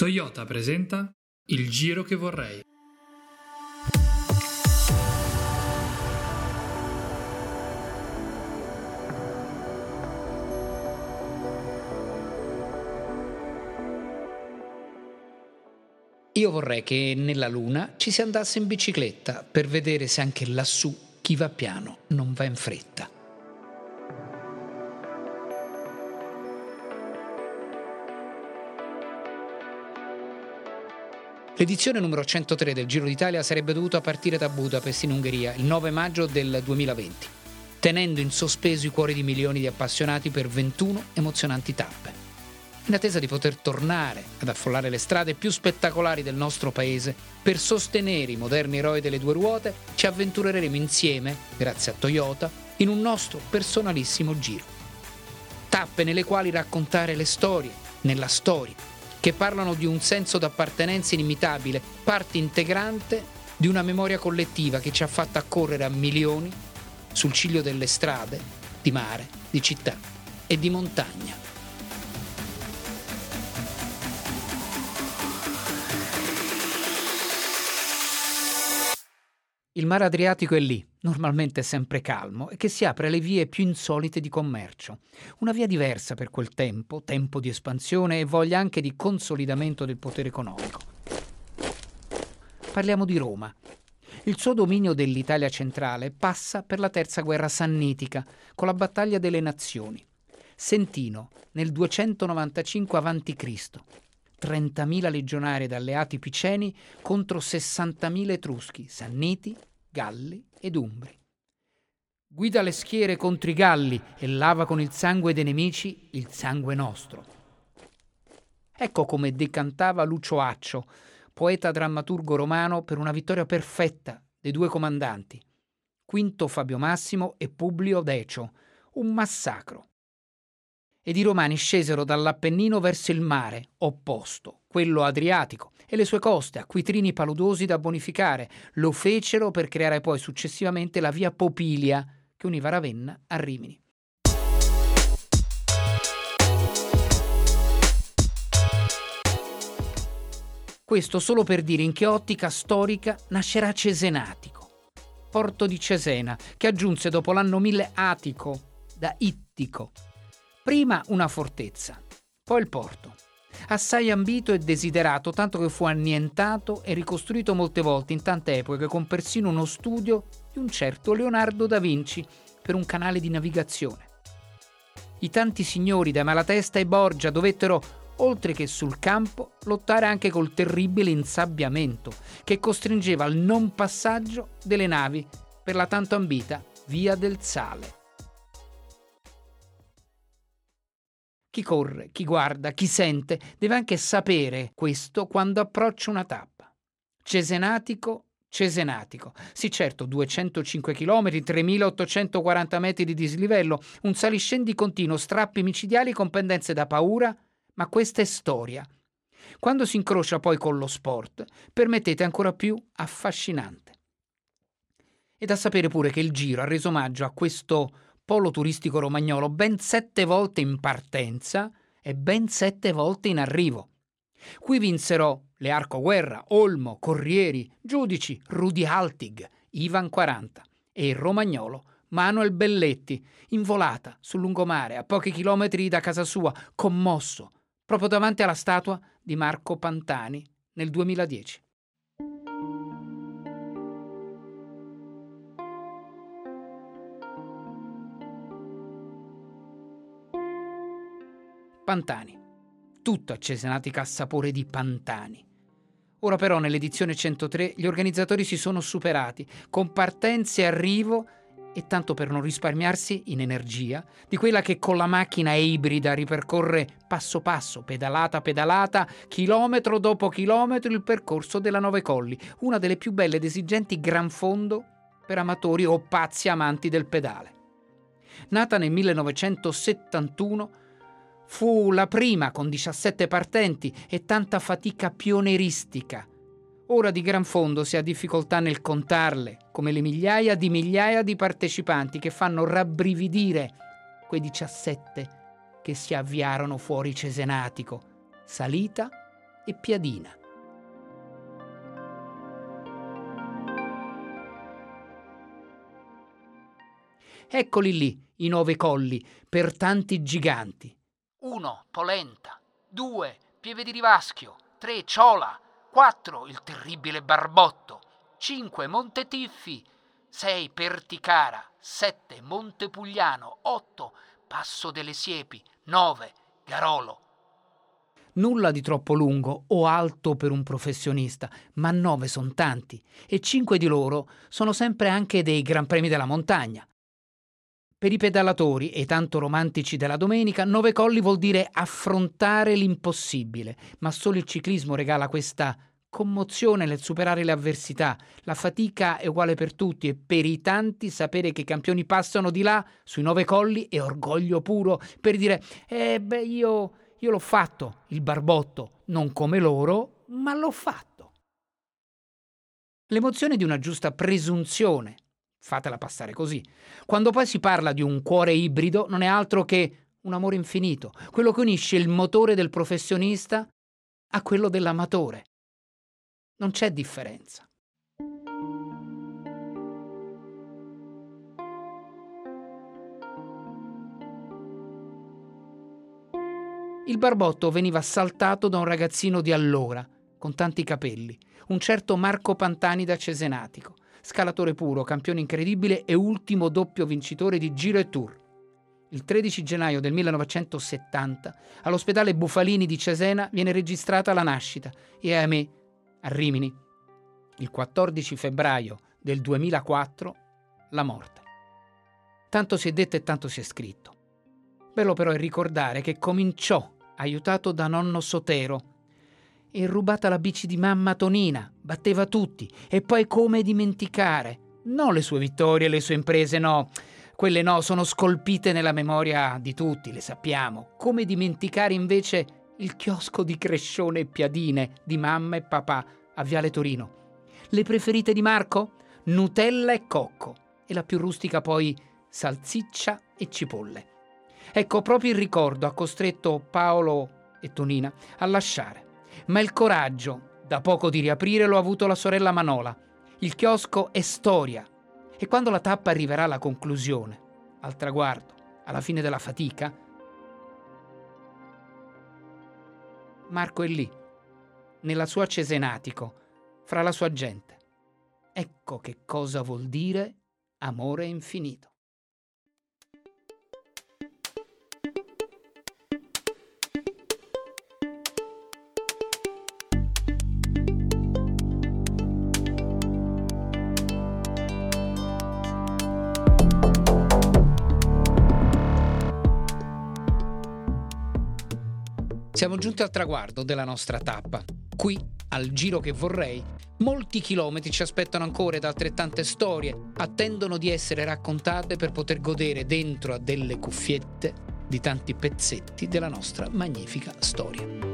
Toyota presenta Il giro che vorrei. Io vorrei che nella Luna ci si andasse in bicicletta per vedere se anche lassù chi va piano non va in fretta. L'edizione numero 103 del Giro d'Italia sarebbe dovuta partire da Budapest in Ungheria il 9 maggio del 2020, tenendo in sospeso i cuori di milioni di appassionati per 21 emozionanti tappe. In attesa di poter tornare ad affollare le strade più spettacolari del nostro paese, per sostenere i moderni eroi delle due ruote, ci avventureremo insieme, grazie a Toyota, in un nostro personalissimo giro. Tappe nelle quali raccontare le storie, nella storia, che parlano di un senso d'appartenenza inimitabile, parte integrante di una memoria collettiva che ci ha fatto accorrere a milioni sul ciglio delle strade, di mare, di città e di montagna. Il mare Adriatico è lì, normalmente sempre calmo, e che si apre alle vie più insolite di commercio. Una via diversa per quel tempo, tempo di espansione e voglia anche di consolidamento del potere economico. Parliamo di Roma. Il suo dominio dell'Italia centrale passa per la terza guerra sannitica, con la battaglia delle nazioni. Sentino, nel 295 a.C., 30.000 legionari ed alleati piceni contro 60.000 etruschi, sanniti, galli ed umbri. Guida le schiere contro i galli e lava con il sangue dei nemici il sangue nostro. Ecco come decantava Lucio Accio, poeta drammaturgo romano, per una vittoria perfetta dei due comandanti, Quinto Fabio Massimo e Publio Decio, un massacro ed i romani scesero dall'Appennino verso il mare opposto, quello Adriatico, e le sue coste, acquitrini paludosi da bonificare. Lo fecero per creare poi successivamente la via Popilia, che univa Ravenna a Rimini. Questo solo per dire in che ottica storica nascerà Cesenatico, porto di Cesena, che aggiunse dopo l'anno 1000 Atico, da Ittico, Prima una fortezza, poi il porto. Assai ambito e desiderato, tanto che fu annientato e ricostruito molte volte in tante epoche, con persino uno studio di un certo Leonardo da Vinci per un canale di navigazione. I tanti signori da Malatesta e Borgia dovettero, oltre che sul campo, lottare anche col terribile insabbiamento che costringeva al non passaggio delle navi per la tanto ambita Via del Sale. Chi corre, chi guarda, chi sente, deve anche sapere questo quando approccia una tappa. Cesenatico, Cesenatico. Sì, certo, 205 km, 3840 metri di dislivello, un saliscendi continuo, strappi micidiali con pendenze da paura, ma questa è storia. Quando si incrocia poi con lo sport, permettete ancora più affascinante. E da sapere pure che il Giro ha reso omaggio a questo polo turistico romagnolo ben sette volte in partenza e ben sette volte in arrivo. Qui vinsero le Arco Guerra, Olmo, Corrieri, Giudici, Rudi Altig, Ivan 40 e il romagnolo Manuel Belletti, in volata sul lungomare a pochi chilometri da casa sua, commosso, proprio davanti alla statua di Marco Pantani nel 2010. Pantani. Tutto a Cesenatica ha sapore di Pantani. Ora però nell'edizione 103 gli organizzatori si sono superati, con partenze e arrivo e tanto per non risparmiarsi in energia, di quella che con la macchina ibrida ripercorre passo passo, pedalata pedalata, chilometro dopo chilometro il percorso della Nove Colli, una delle più belle ed esigenti gran fondo per amatori o pazzi amanti del pedale. Nata nel 1971, Fu la prima con 17 partenti e tanta fatica pioneristica. Ora di gran fondo si ha difficoltà nel contarle, come le migliaia di migliaia di partecipanti che fanno rabbrividire quei 17 che si avviarono fuori Cesenatico, salita e piadina. Eccoli lì, i nove colli, per tanti giganti. Uno, Polenta. Due, Pieve di Rivaschio. Tre, Ciola. Quattro, il terribile Barbotto. Cinque, Montetiffi. Sei, Perticara. Sette, Montepugliano. Otto, Passo delle Siepi. Nove, Garolo. Nulla di troppo lungo o alto per un professionista, ma nove sono tanti e cinque di loro sono sempre anche dei Gran Premi della montagna. Per i pedalatori e tanto romantici della domenica, nove colli vuol dire affrontare l'impossibile, ma solo il ciclismo regala questa commozione nel superare le avversità. La fatica è uguale per tutti e per i tanti sapere che i campioni passano di là sui nove colli è orgoglio puro per dire eh beh io, io l'ho fatto, il barbotto, non come loro, ma l'ho fatto. L'emozione di una giusta presunzione Fatela passare così. Quando poi si parla di un cuore ibrido, non è altro che un amore infinito, quello che unisce il motore del professionista a quello dell'amatore. Non c'è differenza. Il barbotto veniva assaltato da un ragazzino di allora, con tanti capelli, un certo Marco Pantani da Cesenatico scalatore puro, campione incredibile e ultimo doppio vincitore di Giro e Tour. Il 13 gennaio del 1970 all'ospedale Bufalini di Cesena viene registrata la nascita e a me, a Rimini, il 14 febbraio del 2004, la morte. Tanto si è detto e tanto si è scritto. Bello però è ricordare che cominciò aiutato da nonno Sotero e rubata la bici di mamma Tonina, batteva tutti, e poi come dimenticare? No le sue vittorie, le sue imprese, no. Quelle no, sono scolpite nella memoria di tutti, le sappiamo. Come dimenticare invece il chiosco di crescione e piadine di mamma e papà a Viale Torino? Le preferite di Marco? Nutella e cocco. E la più rustica poi salsiccia e cipolle. Ecco, proprio il ricordo ha costretto Paolo e Tonina a lasciare ma il coraggio, da poco di riaprire, lo ha avuto la sorella Manola. Il chiosco è storia e quando la tappa arriverà alla conclusione, al traguardo, alla fine della fatica, Marco è lì, nella sua Cesenatico, fra la sua gente. Ecco che cosa vuol dire amore infinito. Siamo giunti al traguardo della nostra tappa. Qui, al giro che vorrei, molti chilometri ci aspettano ancora ed altrettante storie attendono di essere raccontate per poter godere dentro a delle cuffiette di tanti pezzetti della nostra magnifica storia.